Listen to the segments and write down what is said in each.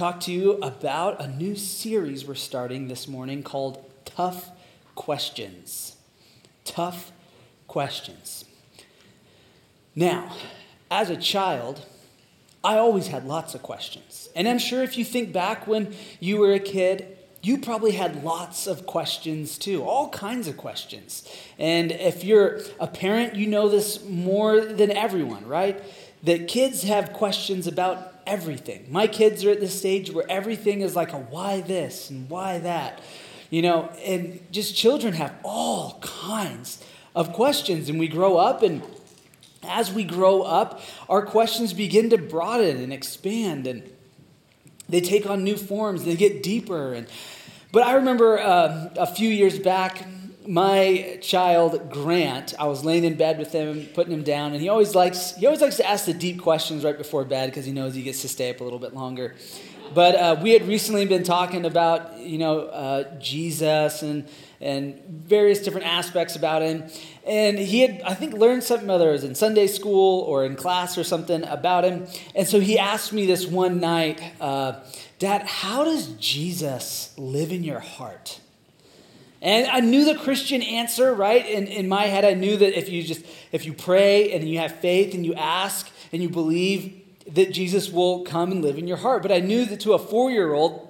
talk to you about a new series we're starting this morning called Tough Questions. Tough Questions. Now, as a child, I always had lots of questions. And I'm sure if you think back when you were a kid, you probably had lots of questions too, all kinds of questions. And if you're a parent, you know this more than everyone, right? That kids have questions about everything. My kids are at this stage where everything is like a why this and why that. You know, and just children have all kinds of questions. And we grow up, and as we grow up, our questions begin to broaden and expand. And they take on new forms, they get deeper. And, but I remember uh, a few years back, my child Grant, I was laying in bed with him, putting him down, and he always likes he always likes to ask the deep questions right before bed because he knows he gets to stay up a little bit longer. But uh, we had recently been talking about you know uh, Jesus and and various different aspects about him, and he had I think learned something whether it was in Sunday school or in class or something about him, and so he asked me this one night, uh, Dad, how does Jesus live in your heart? And I knew the Christian answer, right? In, in my head, I knew that if you just if you pray and you have faith and you ask and you believe that Jesus will come and live in your heart. But I knew that to a four-year-old,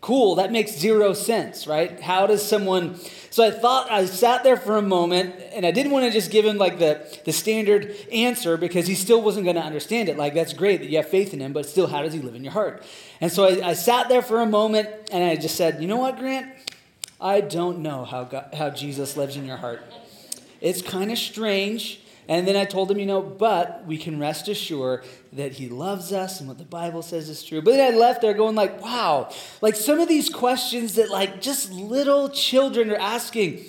cool, that makes zero sense, right? How does someone so I thought I sat there for a moment and I didn't want to just give him like the, the standard answer because he still wasn't going to understand it. Like, that's great that you have faith in him, but still, how does he live in your heart? And so I, I sat there for a moment and I just said, you know what, Grant? I don't know how, God, how Jesus lives in your heart. It's kind of strange. And then I told him, you know, but we can rest assured that he loves us and what the Bible says is true. But then I left there going like, wow, like some of these questions that like just little children are asking,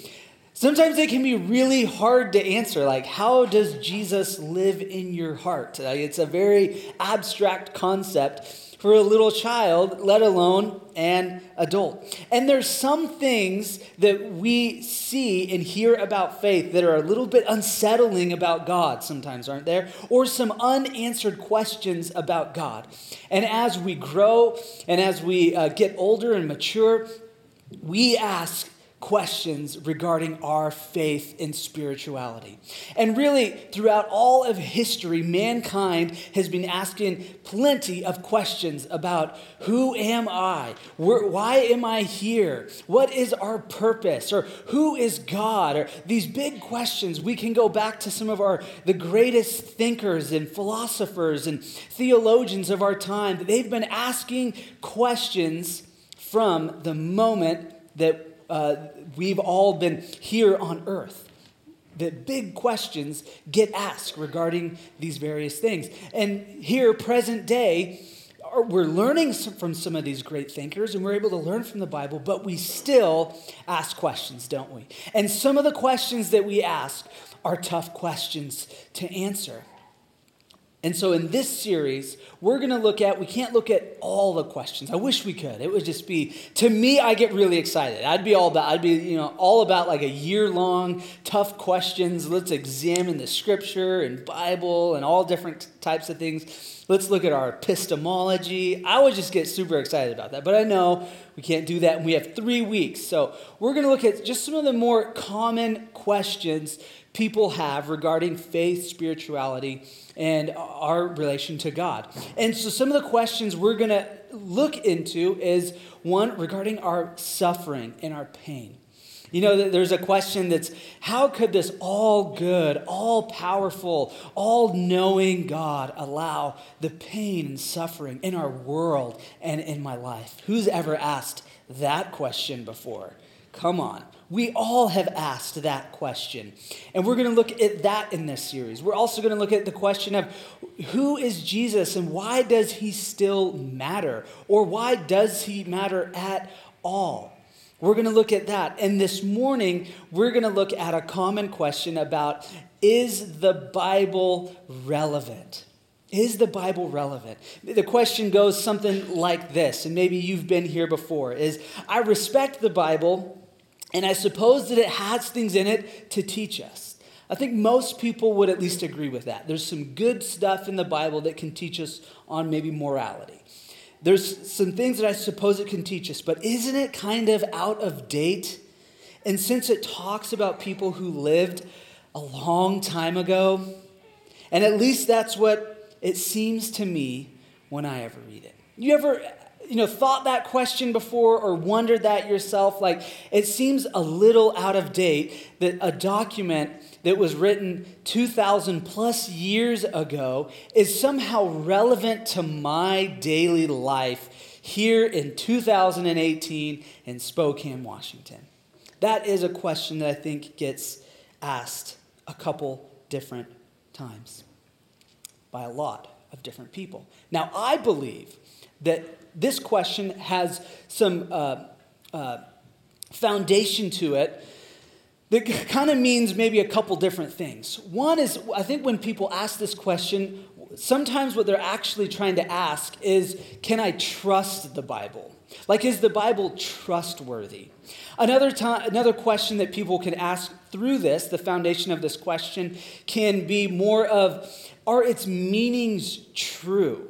sometimes they can be really hard to answer. Like, how does Jesus live in your heart? Like, it's a very abstract concept for a little child, let alone an adult. And there's some things that we see and hear about faith that are a little bit unsettling about God sometimes, aren't there? Or some unanswered questions about God. And as we grow and as we uh, get older and mature, we ask questions regarding our faith and spirituality. And really, throughout all of history, mankind has been asking plenty of questions about who am I? why am I here? What is our purpose? Or who is God? Or these big questions, we can go back to some of our the greatest thinkers and philosophers and theologians of our time. They've been asking questions from the moment that uh, we've all been here on earth. That big questions get asked regarding these various things. And here, present day, we're learning from some of these great thinkers and we're able to learn from the Bible, but we still ask questions, don't we? And some of the questions that we ask are tough questions to answer. And so in this series, we're going to look at, we can't look at all the questions. I wish we could. It would just be, to me, I get really excited. I'd be all about, I'd be, you know, all about like a year long tough questions. Let's examine the scripture and Bible and all different types of things. Let's look at our epistemology. I would just get super excited about that. But I know we can't do that. And we have three weeks. So we're going to look at just some of the more common questions people have regarding faith, spirituality, and our relation to God. And so, some of the questions we're going to look into is one regarding our suffering and our pain. You know, there's a question that's how could this all good, all powerful, all knowing God allow the pain and suffering in our world and in my life? Who's ever asked that question before? Come on. We all have asked that question. And we're going to look at that in this series. We're also going to look at the question of who is Jesus and why does he still matter? Or why does he matter at all? We're going to look at that. And this morning, we're going to look at a common question about is the Bible relevant? Is the Bible relevant? The question goes something like this, and maybe you've been here before is I respect the Bible and I suppose that it has things in it to teach us. I think most people would at least agree with that. There's some good stuff in the Bible that can teach us on maybe morality. there's some things that I suppose it can teach us, but isn't it kind of out of date? And since it talks about people who lived a long time ago, and at least that's what it seems to me when I ever read it. You ever you know thought that question before or wondered that yourself like it seems a little out of date that a document that was written 2000 plus years ago is somehow relevant to my daily life here in 2018 in Spokane, Washington. That is a question that I think gets asked a couple different times by a lot of different people. Now, I believe that this question has some uh, uh, foundation to it that kind of means maybe a couple different things. One is, I think when people ask this question, sometimes what they're actually trying to ask is, can I trust the Bible? Like, is the Bible trustworthy? Another, time, another question that people can ask through this, the foundation of this question, can be more of are its meanings true?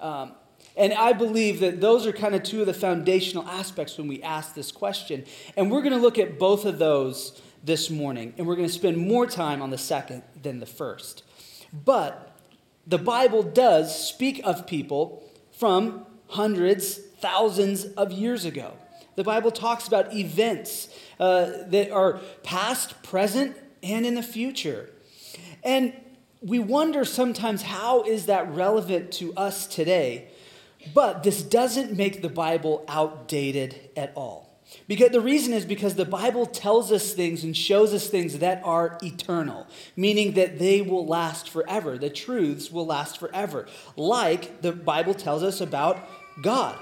Um, and I believe that those are kind of two of the foundational aspects when we ask this question. And we're going to look at both of those this morning. And we're going to spend more time on the second than the first. But the Bible does speak of people from hundreds, thousands of years ago. The Bible talks about events uh, that are past, present, and in the future. And we wonder sometimes how is that relevant to us today? But this doesn't make the Bible outdated at all. Because the reason is because the Bible tells us things and shows us things that are eternal, meaning that they will last forever. The truths will last forever. Like the Bible tells us about God,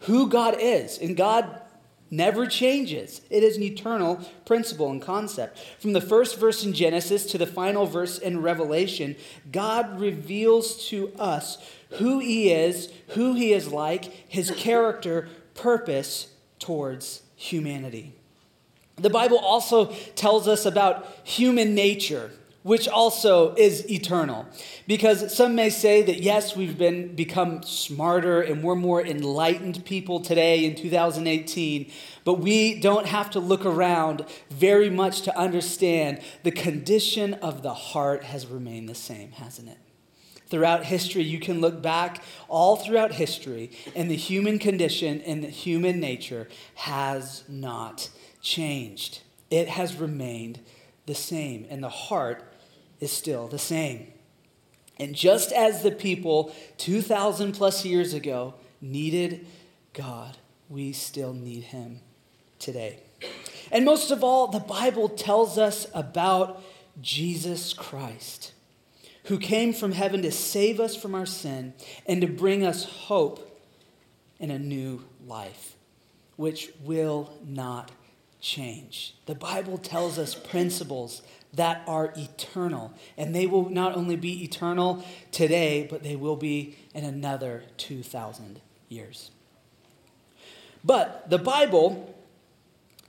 who God is. And God never changes. It is an eternal principle and concept. From the first verse in Genesis to the final verse in Revelation, God reveals to us who He is, who He is like, His character, purpose towards humanity. The Bible also tells us about human nature which also is eternal. Because some may say that yes, we've been become smarter and we're more enlightened people today in 2018, but we don't have to look around very much to understand the condition of the heart has remained the same, hasn't it? Throughout history, you can look back all throughout history, and the human condition and the human nature has not changed. It has remained the same, and the heart is still the same. And just as the people 2,000 plus years ago needed God, we still need Him today. And most of all, the Bible tells us about Jesus Christ, who came from heaven to save us from our sin and to bring us hope in a new life, which will not change. The Bible tells us principles that are eternal. And they will not only be eternal today, but they will be in another 2,000 years. But the Bible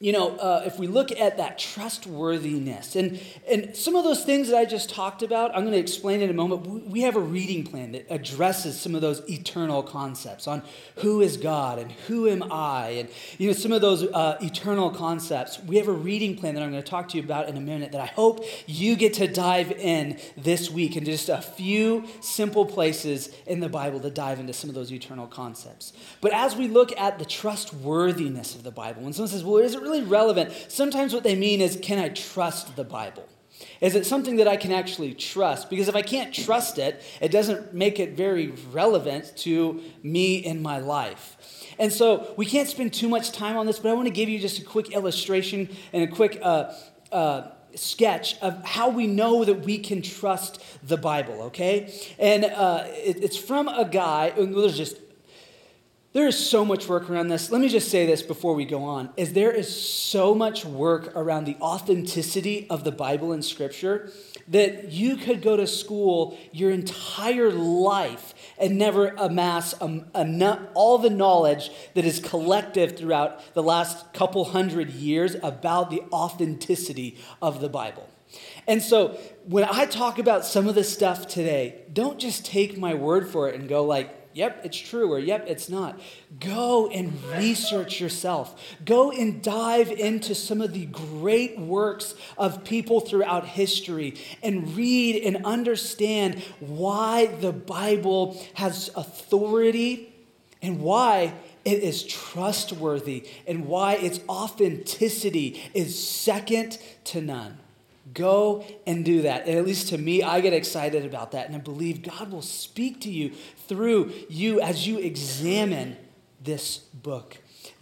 you know, uh, if we look at that trustworthiness and, and some of those things that I just talked about, I'm going to explain in a moment. We have a reading plan that addresses some of those eternal concepts on who is God and who am I, and you know some of those uh, eternal concepts. We have a reading plan that I'm going to talk to you about in a minute that I hope you get to dive in this week into just a few simple places in the Bible to dive into some of those eternal concepts. But as we look at the trustworthiness of the Bible, when someone says, "Well, is it really?" Really relevant. Sometimes what they mean is, can I trust the Bible? Is it something that I can actually trust? Because if I can't trust it, it doesn't make it very relevant to me in my life. And so we can't spend too much time on this, but I want to give you just a quick illustration and a quick uh, uh, sketch of how we know that we can trust the Bible, okay? And uh, it, it's from a guy, there's just there is so much work around this. Let me just say this before we go on. Is there is so much work around the authenticity of the Bible and scripture that you could go to school your entire life and never amass all the knowledge that is collective throughout the last couple hundred years about the authenticity of the Bible. And so when I talk about some of this stuff today, don't just take my word for it and go like, yep, it's true, or yep, it's not. Go and research yourself. Go and dive into some of the great works of people throughout history and read and understand why the Bible has authority and why it is trustworthy and why its authenticity is second to none. Go and do that. And at least to me, I get excited about that. And I believe God will speak to you through you as you examine this book.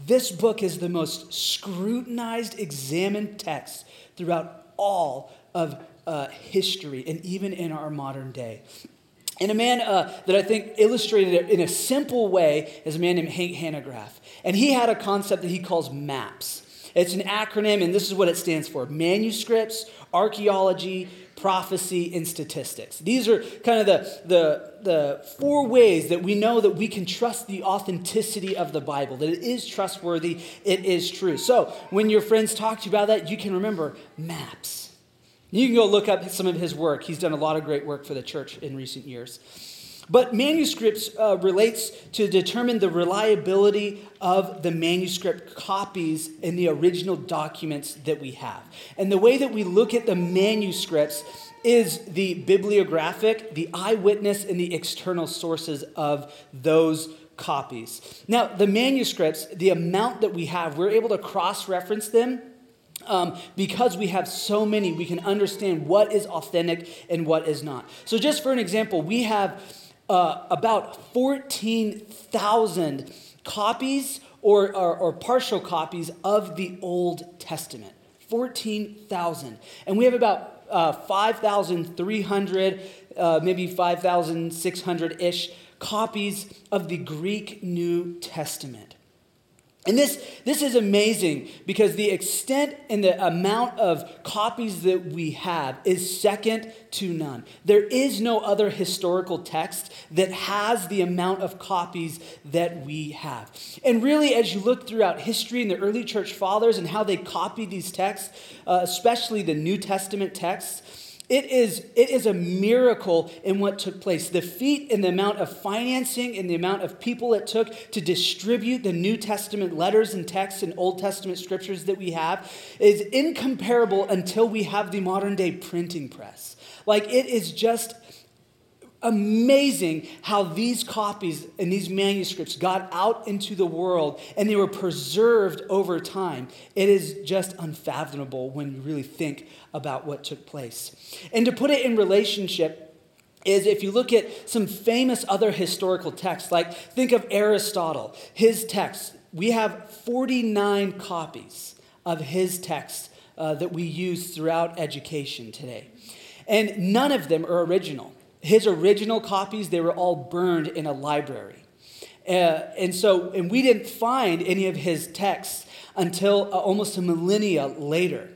This book is the most scrutinized, examined text throughout all of uh, history and even in our modern day. And a man uh, that I think illustrated it in a simple way is a man named Hank Hanegraaff. And he had a concept that he calls MAPS. It's an acronym, and this is what it stands for manuscripts, archaeology, prophecy, and statistics. These are kind of the, the, the four ways that we know that we can trust the authenticity of the Bible, that it is trustworthy, it is true. So when your friends talk to you about that, you can remember MAPS. You can go look up some of his work. He's done a lot of great work for the church in recent years. But manuscripts uh, relates to determine the reliability of the manuscript copies in the original documents that we have. And the way that we look at the manuscripts is the bibliographic, the eyewitness, and the external sources of those copies. Now, the manuscripts, the amount that we have, we're able to cross reference them um, because we have so many, we can understand what is authentic and what is not. So, just for an example, we have uh, about 14,000 copies or, or, or partial copies of the Old Testament. 14,000. And we have about uh, 5,300, uh, maybe 5,600 ish copies of the Greek New Testament. And this, this is amazing because the extent and the amount of copies that we have is second to none. There is no other historical text that has the amount of copies that we have. And really, as you look throughout history and the early church fathers and how they copied these texts, uh, especially the New Testament texts, it is, it is a miracle in what took place. The feat and the amount of financing and the amount of people it took to distribute the New Testament letters and texts and Old Testament scriptures that we have is incomparable until we have the modern day printing press. Like, it is just amazing how these copies and these manuscripts got out into the world and they were preserved over time. It is just unfathomable when you really think about what took place. And to put it in relationship, is if you look at some famous other historical texts, like think of Aristotle, his text, we have 49 copies of his text uh, that we use throughout education today. And none of them are original. His original copies, they were all burned in a library. Uh, and so, and we didn't find any of his texts until uh, almost a millennia later.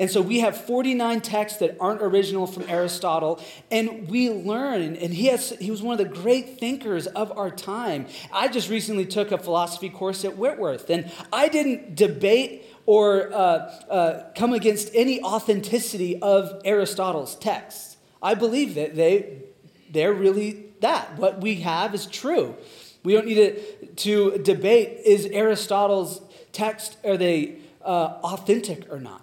And so we have 49 texts that aren't original from Aristotle, and we learn, and he, has, he was one of the great thinkers of our time. I just recently took a philosophy course at Whitworth, and I didn't debate or uh, uh, come against any authenticity of Aristotle's texts. I believe that they they're really that. What we have is true. We don't need to, to debate is Aristotle's text, are they uh, authentic or not?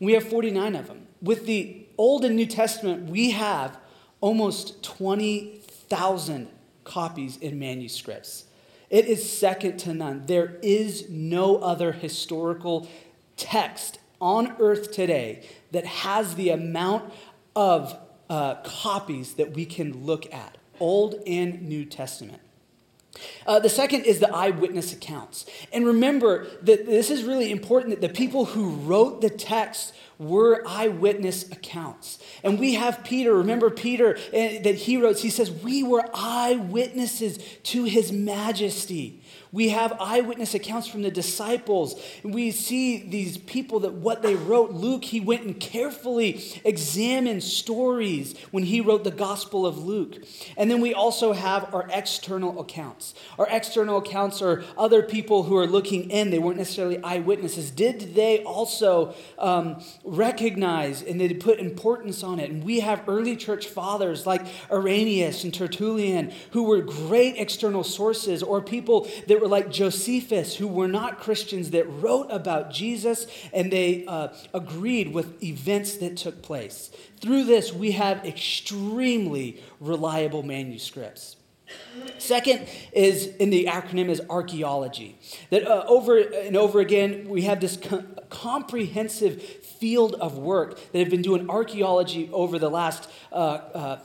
We have 49 of them. With the Old and New Testament, we have almost 20,000 copies in manuscripts. It is second to none. There is no other historical text on earth today that has the amount of uh, copies that we can look at Old and New Testament. Uh, the second is the eyewitness accounts. And remember that this is really important that the people who wrote the text were eyewitness accounts. And we have Peter, remember Peter uh, that he wrote, he says, We were eyewitnesses to his majesty. We have eyewitness accounts from the disciples. We see these people that what they wrote. Luke, he went and carefully examined stories when he wrote the Gospel of Luke. And then we also have our external accounts. Our external accounts are other people who are looking in. They weren't necessarily eyewitnesses. Did they also um, recognize and they put importance on it? And we have early church fathers like Irenaeus and Tertullian who were great external sources, or people that were like Josephus who were not Christians that wrote about Jesus and they uh, agreed with events that took place. Through this, we have extremely reliable manuscripts. Second is in the acronym is archaeology. That uh, over and over again, we have this co- comprehensive field of work that have been doing archaeology over the last uh, uh,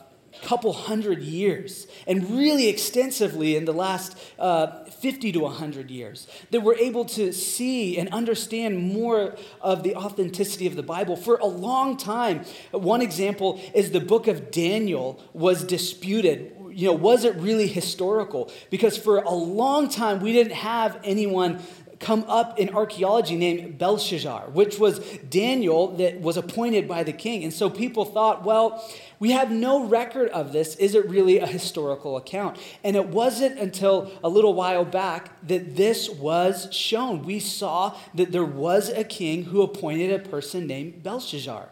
couple hundred years, and really extensively in the last uh, 50 to 100 years, that we're able to see and understand more of the authenticity of the Bible. For a long time, one example is the book of Daniel was disputed. You know, was it really historical? Because for a long time, we didn't have anyone come up in archaeology named Belshazzar, which was Daniel that was appointed by the king. And so people thought, well, we have no record of this. Is it really a historical account? And it wasn't until a little while back that this was shown. We saw that there was a king who appointed a person named Belshazzar.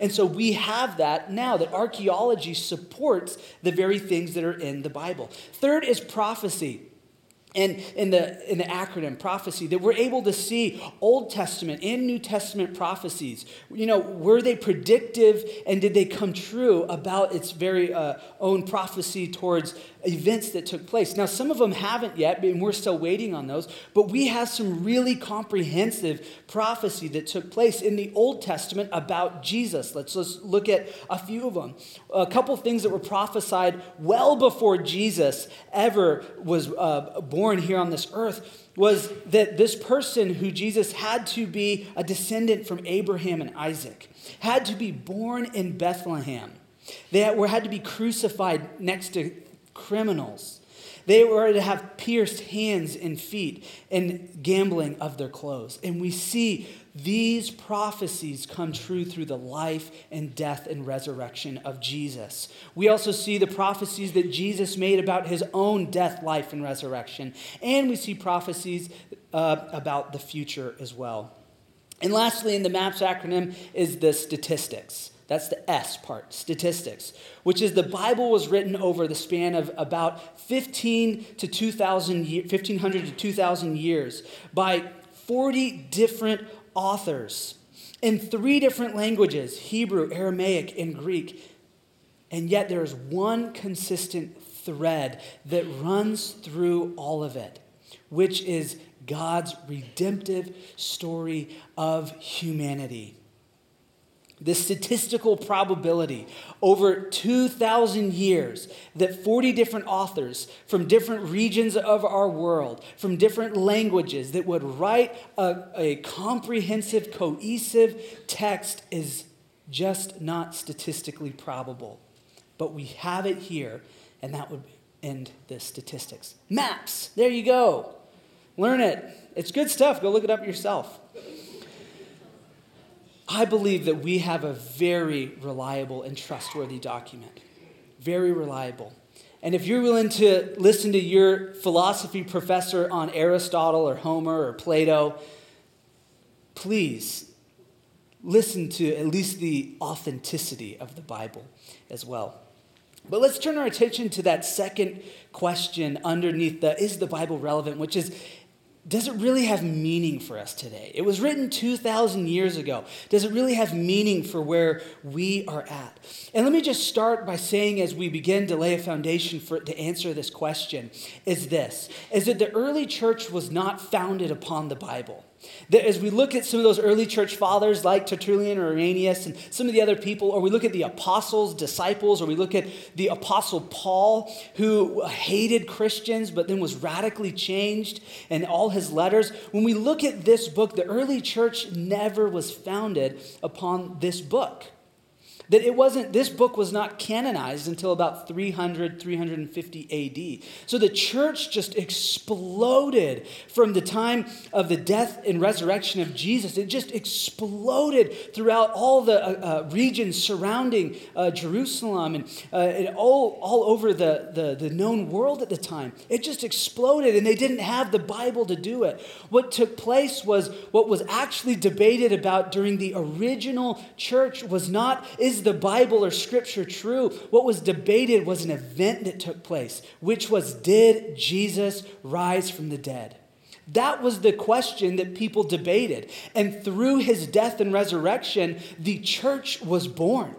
And so we have that now that archaeology supports the very things that are in the Bible. Third is prophecy and in the, in the acronym prophecy that we're able to see old testament and new testament prophecies. You know were they predictive and did they come true about its very uh, own prophecy towards events that took place. Now some of them haven't yet and we're still waiting on those. But we have some really comprehensive prophecy that took place in the old testament about jesus. Let's just look at a few of them. A couple things that were prophesied well before jesus ever was uh, born here on this earth was that this person who Jesus had to be a descendant from Abraham and Isaac, had to be born in Bethlehem. They had to be crucified next to criminals. They were to have pierced hands and feet and gambling of their clothes. And we see these prophecies come true through the life and death and resurrection of Jesus. We also see the prophecies that Jesus made about his own death, life, and resurrection. And we see prophecies uh, about the future as well. And lastly, in the MAPS acronym is the statistics. That's the S part, statistics, which is the Bible was written over the span of about 15 to 2000 1500 to 2000 years by 40 different authors in three different languages Hebrew, Aramaic, and Greek. And yet there is one consistent thread that runs through all of it, which is God's redemptive story of humanity the statistical probability over 2,000 years that 40 different authors from different regions of our world, from different languages, that would write a, a comprehensive, cohesive text is just not statistically probable. But we have it here, and that would end the statistics. Maps, there you go. Learn it. It's good stuff. Go look it up yourself. I believe that we have a very reliable and trustworthy document. Very reliable. And if you're willing to listen to your philosophy professor on Aristotle or Homer or Plato, please listen to at least the authenticity of the Bible as well. But let's turn our attention to that second question underneath the is the Bible relevant, which is does it really have meaning for us today? It was written 2,000 years ago. Does it really have meaning for where we are at? And let me just start by saying, as we begin to lay a foundation for, to answer this question, is this is that the early church was not founded upon the Bible. That as we look at some of those early church fathers like Tertullian or Irenaeus and some of the other people, or we look at the apostles, disciples, or we look at the apostle Paul, who hated Christians but then was radically changed in all his letters, when we look at this book, the early church never was founded upon this book. That it wasn't, this book was not canonized until about 300, 350 AD. So the church just exploded from the time of the death and resurrection of Jesus. It just exploded throughout all the uh, uh, regions surrounding uh, Jerusalem and, uh, and, all, all over the, the, the known world at the time. It just exploded, and they didn't have the Bible to do it. What took place was what was actually debated about during the original church was not, is is the Bible or Scripture true? What was debated was an event that took place, which was did Jesus rise from the dead? That was the question that people debated. And through his death and resurrection, the church was born.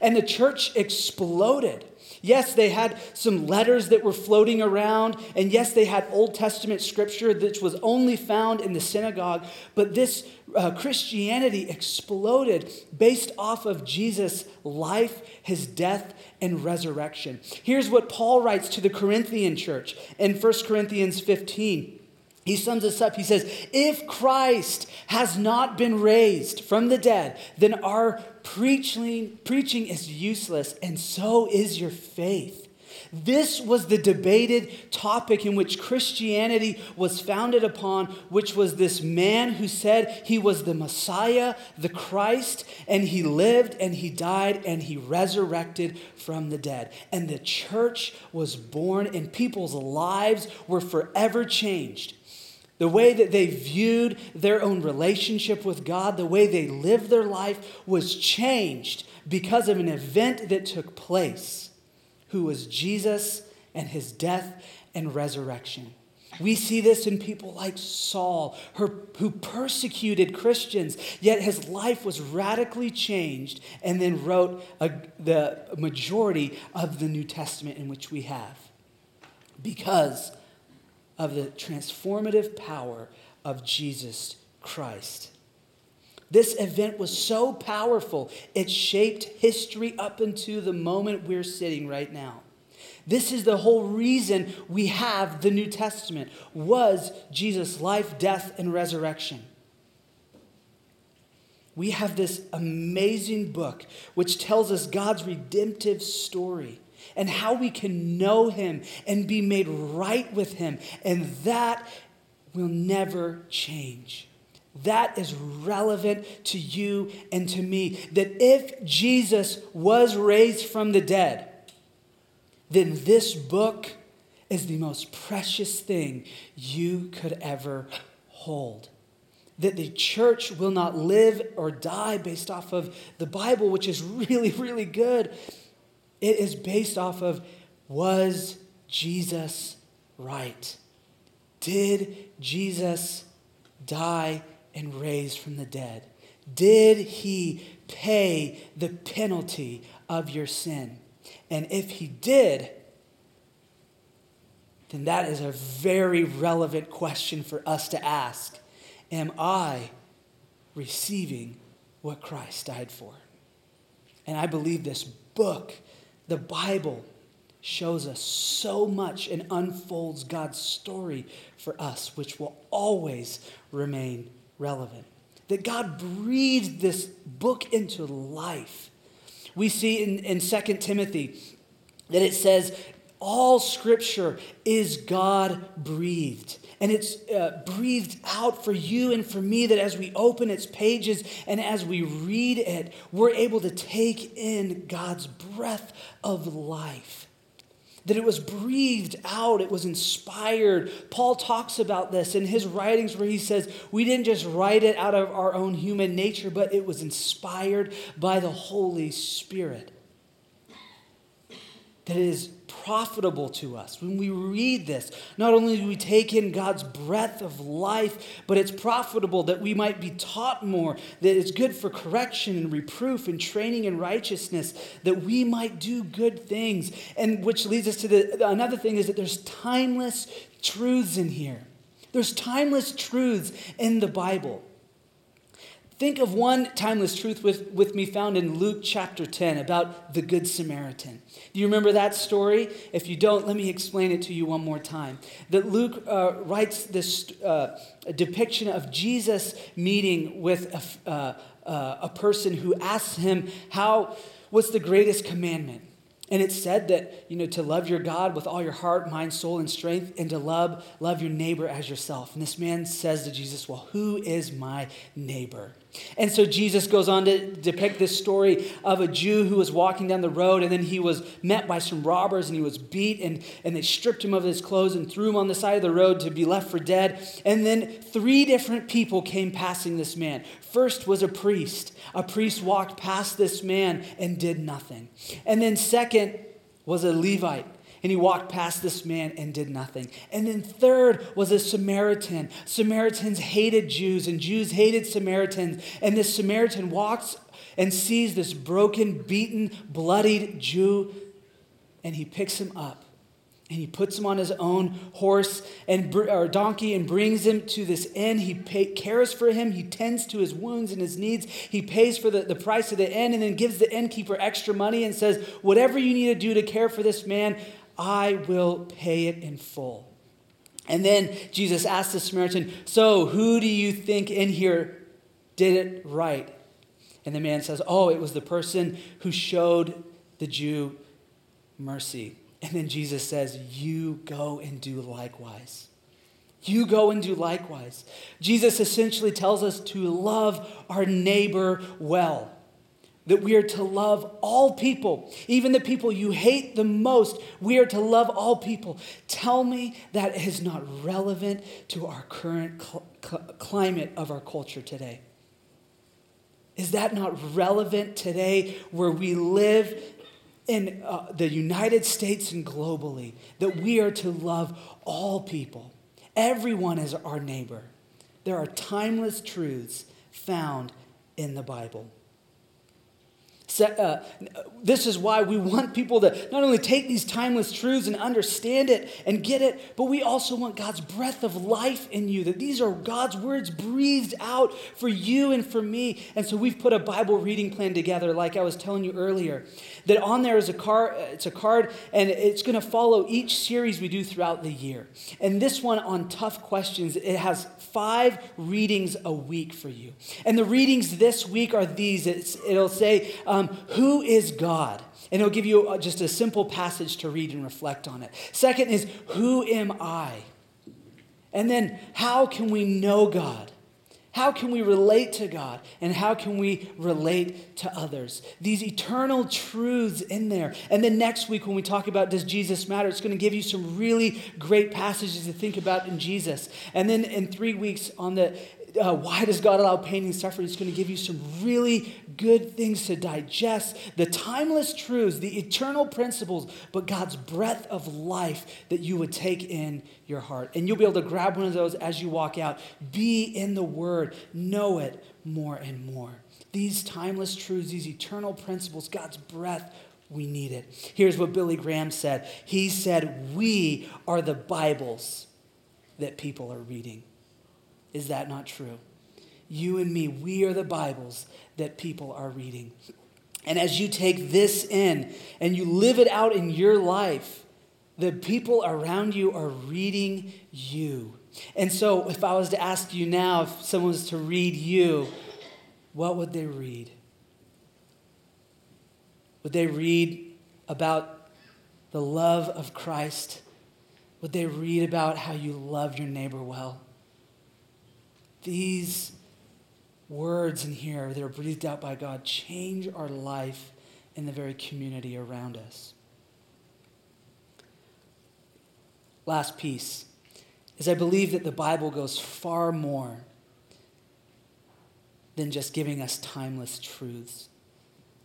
And the church exploded. Yes, they had some letters that were floating around, and yes, they had Old Testament scripture that was only found in the synagogue, but this uh, Christianity exploded based off of Jesus' life, his death, and resurrection. Here's what Paul writes to the Corinthian church in 1 Corinthians 15. He sums this up. He says, If Christ has not been raised from the dead, then our preaching, preaching is useless, and so is your faith. This was the debated topic in which Christianity was founded upon, which was this man who said he was the Messiah, the Christ, and he lived and he died and he resurrected from the dead. And the church was born, and people's lives were forever changed. The way that they viewed their own relationship with God, the way they lived their life was changed because of an event that took place who was Jesus and his death and resurrection. We see this in people like Saul, who persecuted Christians, yet his life was radically changed and then wrote a, the majority of the New Testament in which we have because of the transformative power of Jesus Christ. This event was so powerful, it shaped history up into the moment we're sitting right now. This is the whole reason we have the New Testament was Jesus' life, death, and resurrection. We have this amazing book which tells us God's redemptive story and how we can know him and be made right with him. And that will never change. That is relevant to you and to me. That if Jesus was raised from the dead, then this book is the most precious thing you could ever hold. That the church will not live or die based off of the Bible, which is really, really good. It is based off of was Jesus right? Did Jesus die and raised from the dead? Did he pay the penalty of your sin? And if he did, then that is a very relevant question for us to ask. Am I receiving what Christ died for? And I believe this book, the Bible, shows us so much and unfolds God's story for us, which will always remain relevant. That God breathed this book into life. We see in, in 2 Timothy that it says, all scripture is God breathed. And it's uh, breathed out for you and for me that as we open its pages and as we read it, we're able to take in God's breath of life that it was breathed out, it was inspired. Paul talks about this in his writings where he says, We didn't just write it out of our own human nature, but it was inspired by the Holy Spirit. That is profitable to us. When we read this, not only do we take in God's breath of life, but it's profitable that we might be taught more, that it's good for correction and reproof and training in righteousness, that we might do good things. And which leads us to the another thing is that there's timeless truths in here. There's timeless truths in the Bible. Think of one timeless truth with, with me found in Luke chapter 10 about the Good Samaritan. Do you remember that story? If you don't, let me explain it to you one more time. That Luke uh, writes this uh, depiction of Jesus meeting with a, uh, uh, a person who asks him, How What's the greatest commandment? And it said that, you know, to love your God with all your heart, mind, soul, and strength, and to love, love your neighbor as yourself. And this man says to Jesus, Well, who is my neighbor? And so Jesus goes on to depict this story of a Jew who was walking down the road, and then he was met by some robbers, and he was beat, and, and they stripped him of his clothes and threw him on the side of the road to be left for dead. And then three different people came passing this man. First was a priest. A priest walked past this man and did nothing. And then, second, was a Levite and he walked past this man and did nothing. And then third was a Samaritan. Samaritans hated Jews, and Jews hated Samaritans. And this Samaritan walks and sees this broken, beaten, bloodied Jew, and he picks him up. And he puts him on his own horse and or donkey and brings him to this inn. He pay, cares for him. He tends to his wounds and his needs. He pays for the, the price of the inn and then gives the innkeeper extra money and says, Whatever you need to do to care for this man, I will pay it in full. And then Jesus asked the Samaritan, So who do you think in here did it right? And the man says, Oh, it was the person who showed the Jew mercy. And then Jesus says, You go and do likewise. You go and do likewise. Jesus essentially tells us to love our neighbor well that we are to love all people, even the people you hate the most. We are to love all people. Tell me that is not relevant to our current cl- cl- climate of our culture today. Is that not relevant today where we live in uh, the United States and globally? That we are to love all people. Everyone is our neighbor. There are timeless truths found in the Bible. Uh, this is why we want people to not only take these timeless truths and understand it and get it, but we also want God's breath of life in you, that these are God's words breathed out for you and for me. And so we've put a Bible reading plan together, like I was telling you earlier, that on there is a card, it's a card, and it's going to follow each series we do throughout the year. And this one on tough questions, it has five readings a week for you. And the readings this week are these it's, it'll say, um, Who is God? And it'll give you uh, just a simple passage to read and reflect on it. Second is, Who am I? And then, How can we know God? How can we relate to God? And how can we relate to others? These eternal truths in there. And then next week, when we talk about does Jesus matter, it's going to give you some really great passages to think about in Jesus. And then in three weeks on the uh, why does God allow pain and suffering? It's going to give you some really good things to digest, the timeless truths, the eternal principles, but God's breath of life that you would take in your heart. And you'll be able to grab one of those as you walk out. Be in the Word, know it more and more. These timeless truths, these eternal principles, God's breath we need it. Here's what Billy Graham said He said, We are the Bibles that people are reading. Is that not true? You and me, we are the Bibles that people are reading. And as you take this in and you live it out in your life, the people around you are reading you. And so, if I was to ask you now, if someone was to read you, what would they read? Would they read about the love of Christ? Would they read about how you love your neighbor well? These words in here that are breathed out by God change our life in the very community around us. Last piece is I believe that the Bible goes far more than just giving us timeless truths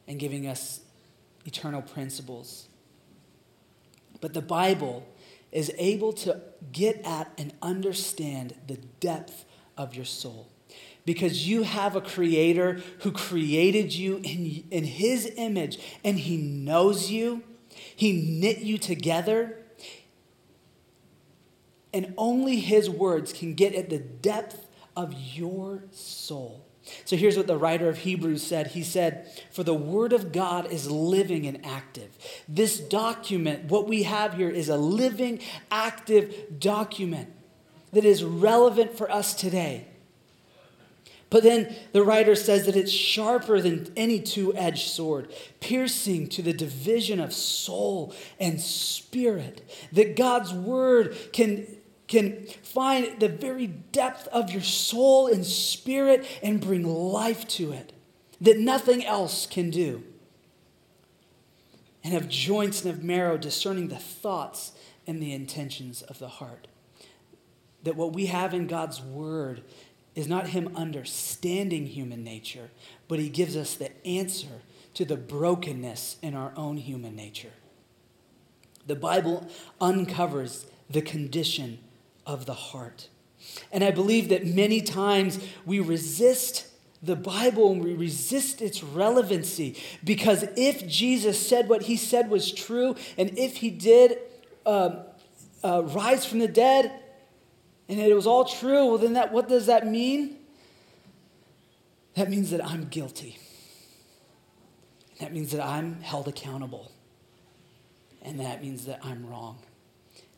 and giving us eternal principles. But the Bible is able to get at and understand the depth of your soul. Because you have a creator who created you in, in his image and he knows you, he knit you together. And only his words can get at the depth of your soul. So here's what the writer of Hebrews said. He said, For the word of God is living and active. This document, what we have here, is a living, active document that is relevant for us today. But then the writer says that it's sharper than any two edged sword, piercing to the division of soul and spirit. That God's word can, can find the very depth of your soul and spirit and bring life to it that nothing else can do. And have joints and have marrow, discerning the thoughts and the intentions of the heart. That what we have in God's word is not Him understanding human nature, but He gives us the answer to the brokenness in our own human nature. The Bible uncovers the condition of the heart. And I believe that many times we resist the Bible and we resist its relevancy because if Jesus said what he said was true, and if he did uh, uh, rise from the dead, and it was all true, well, then that, what does that mean? That means that I'm guilty. That means that I'm held accountable. And that means that I'm wrong.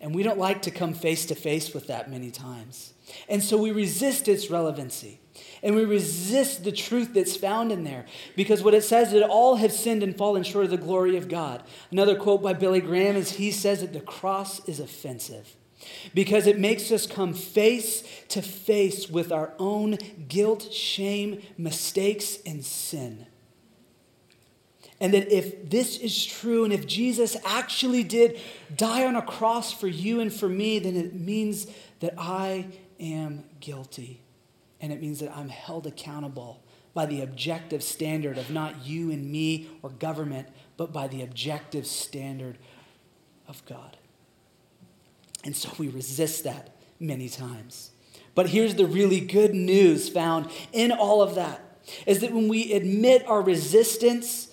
And we don't like to come face to face with that many times. And so we resist its relevancy. And we resist the truth that's found in there. Because what it says that all have sinned and fallen short of the glory of God. Another quote by Billy Graham is he says that the cross is offensive because it makes us come face to face with our own guilt, shame, mistakes, and sin. And that if this is true, and if Jesus actually did die on a cross for you and for me, then it means that I am guilty. And it means that I'm held accountable by the objective standard of not you and me or government, but by the objective standard of God. And so we resist that many times. But here's the really good news found in all of that is that when we admit our resistance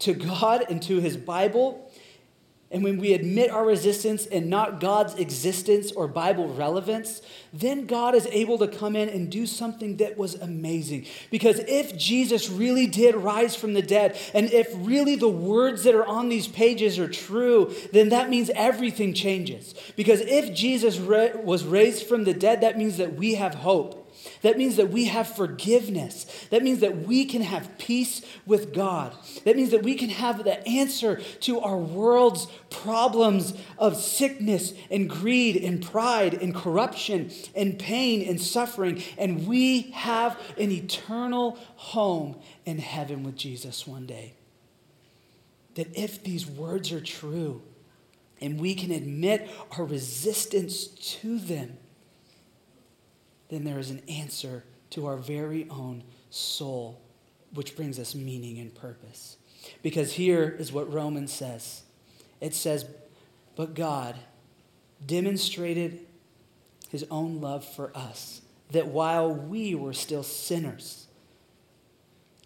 to God and to his Bible, and when we admit our resistance and not God's existence or Bible relevance, then God is able to come in and do something that was amazing. Because if Jesus really did rise from the dead, and if really the words that are on these pages are true, then that means everything changes. Because if Jesus was raised from the dead, that means that we have hope. That means that we have forgiveness. That means that we can have peace with God. That means that we can have the answer to our world's problems of sickness and greed and pride and corruption and pain and suffering. And we have an eternal home in heaven with Jesus one day. That if these words are true and we can admit our resistance to them, then there is an answer to our very own soul, which brings us meaning and purpose. Because here is what Romans says it says, But God demonstrated his own love for us, that while we were still sinners,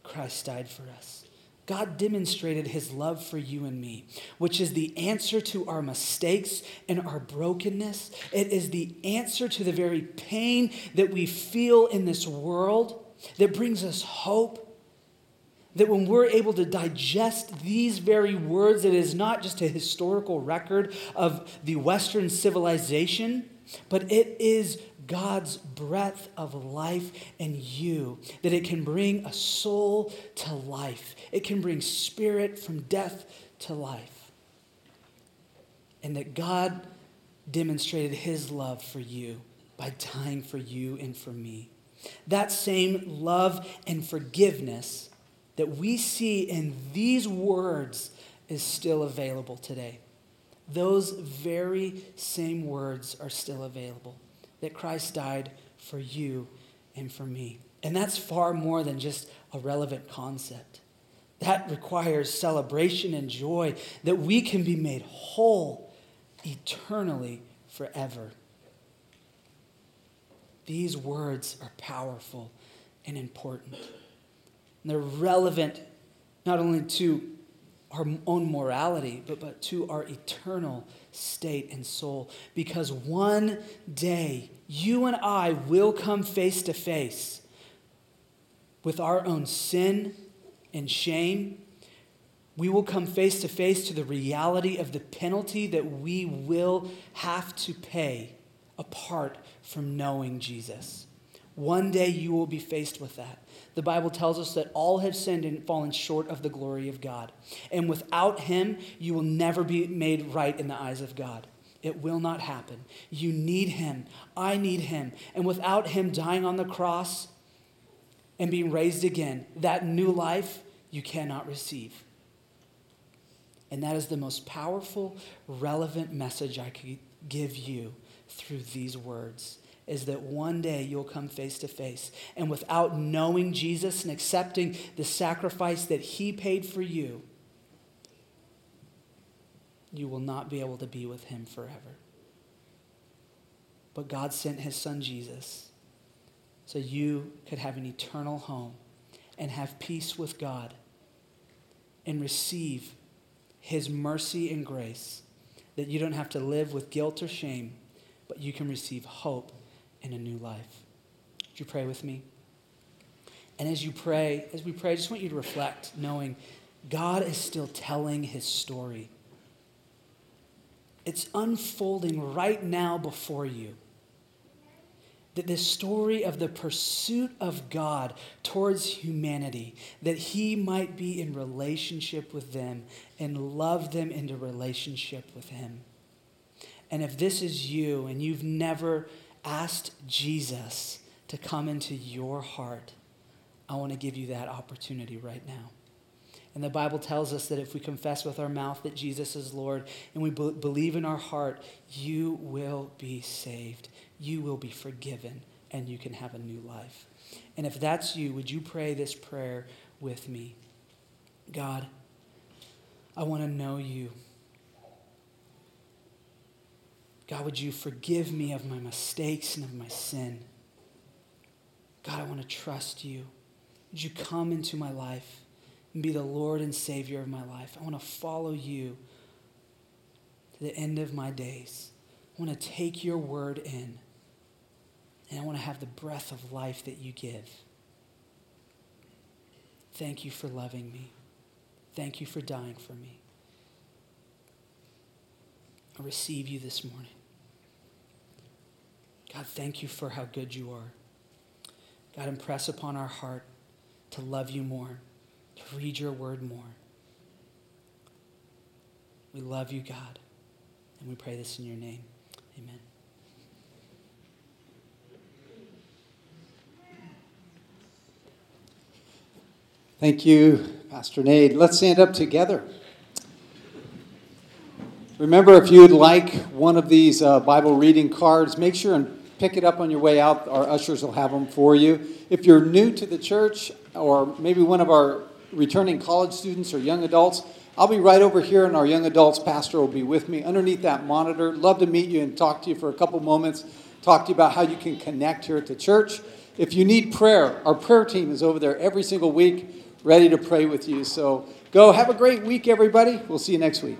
Christ died for us. God demonstrated his love for you and me, which is the answer to our mistakes and our brokenness. It is the answer to the very pain that we feel in this world that brings us hope. That when we're able to digest these very words, it is not just a historical record of the Western civilization, but it is God's breath of life in you, that it can bring a soul to life. It can bring spirit from death to life. And that God demonstrated his love for you by dying for you and for me. That same love and forgiveness that we see in these words is still available today. Those very same words are still available that Christ died for you and for me. And that's far more than just a relevant concept. That requires celebration and joy that we can be made whole eternally forever. These words are powerful and important. And they're relevant not only to our own morality, but, but to our eternal state and soul. Because one day, you and I will come face to face with our own sin and shame. We will come face to face to the reality of the penalty that we will have to pay apart from knowing Jesus. One day you will be faced with that. The Bible tells us that all have sinned and fallen short of the glory of God. And without Him, you will never be made right in the eyes of God. It will not happen. You need Him. I need Him. And without Him dying on the cross and being raised again, that new life you cannot receive. And that is the most powerful, relevant message I could give you through these words is that one day you'll come face to face. And without knowing Jesus and accepting the sacrifice that he paid for you, you will not be able to be with him forever. But God sent his son Jesus so you could have an eternal home and have peace with God and receive his mercy and grace that you don't have to live with guilt or shame, but you can receive hope in a new life. Would you pray with me? And as you pray, as we pray, I just want you to reflect, knowing God is still telling his story. It's unfolding right now before you. That this story of the pursuit of God towards humanity, that he might be in relationship with them and love them into relationship with him. And if this is you and you've never asked Jesus to come into your heart, I want to give you that opportunity right now. And the Bible tells us that if we confess with our mouth that Jesus is Lord and we be- believe in our heart, you will be saved. You will be forgiven and you can have a new life. And if that's you, would you pray this prayer with me? God, I want to know you. God, would you forgive me of my mistakes and of my sin? God, I want to trust you. Would you come into my life and be the Lord and Savior of my life? I want to follow you to the end of my days. I want to take your word in, and I want to have the breath of life that you give. Thank you for loving me. Thank you for dying for me. I receive you this morning. God, thank you for how good you are. God, impress upon our heart to love you more, to read your word more. We love you, God, and we pray this in your name. Amen. Thank you, Pastor Nate. Let's stand up together. Remember, if you'd like one of these uh, Bible reading cards, make sure and pick it up on your way out. Our ushers will have them for you. If you're new to the church, or maybe one of our returning college students or young adults, I'll be right over here, and our young adults pastor will be with me underneath that monitor. Love to meet you and talk to you for a couple moments, talk to you about how you can connect here at the church. If you need prayer, our prayer team is over there every single week, ready to pray with you. So go have a great week, everybody. We'll see you next week.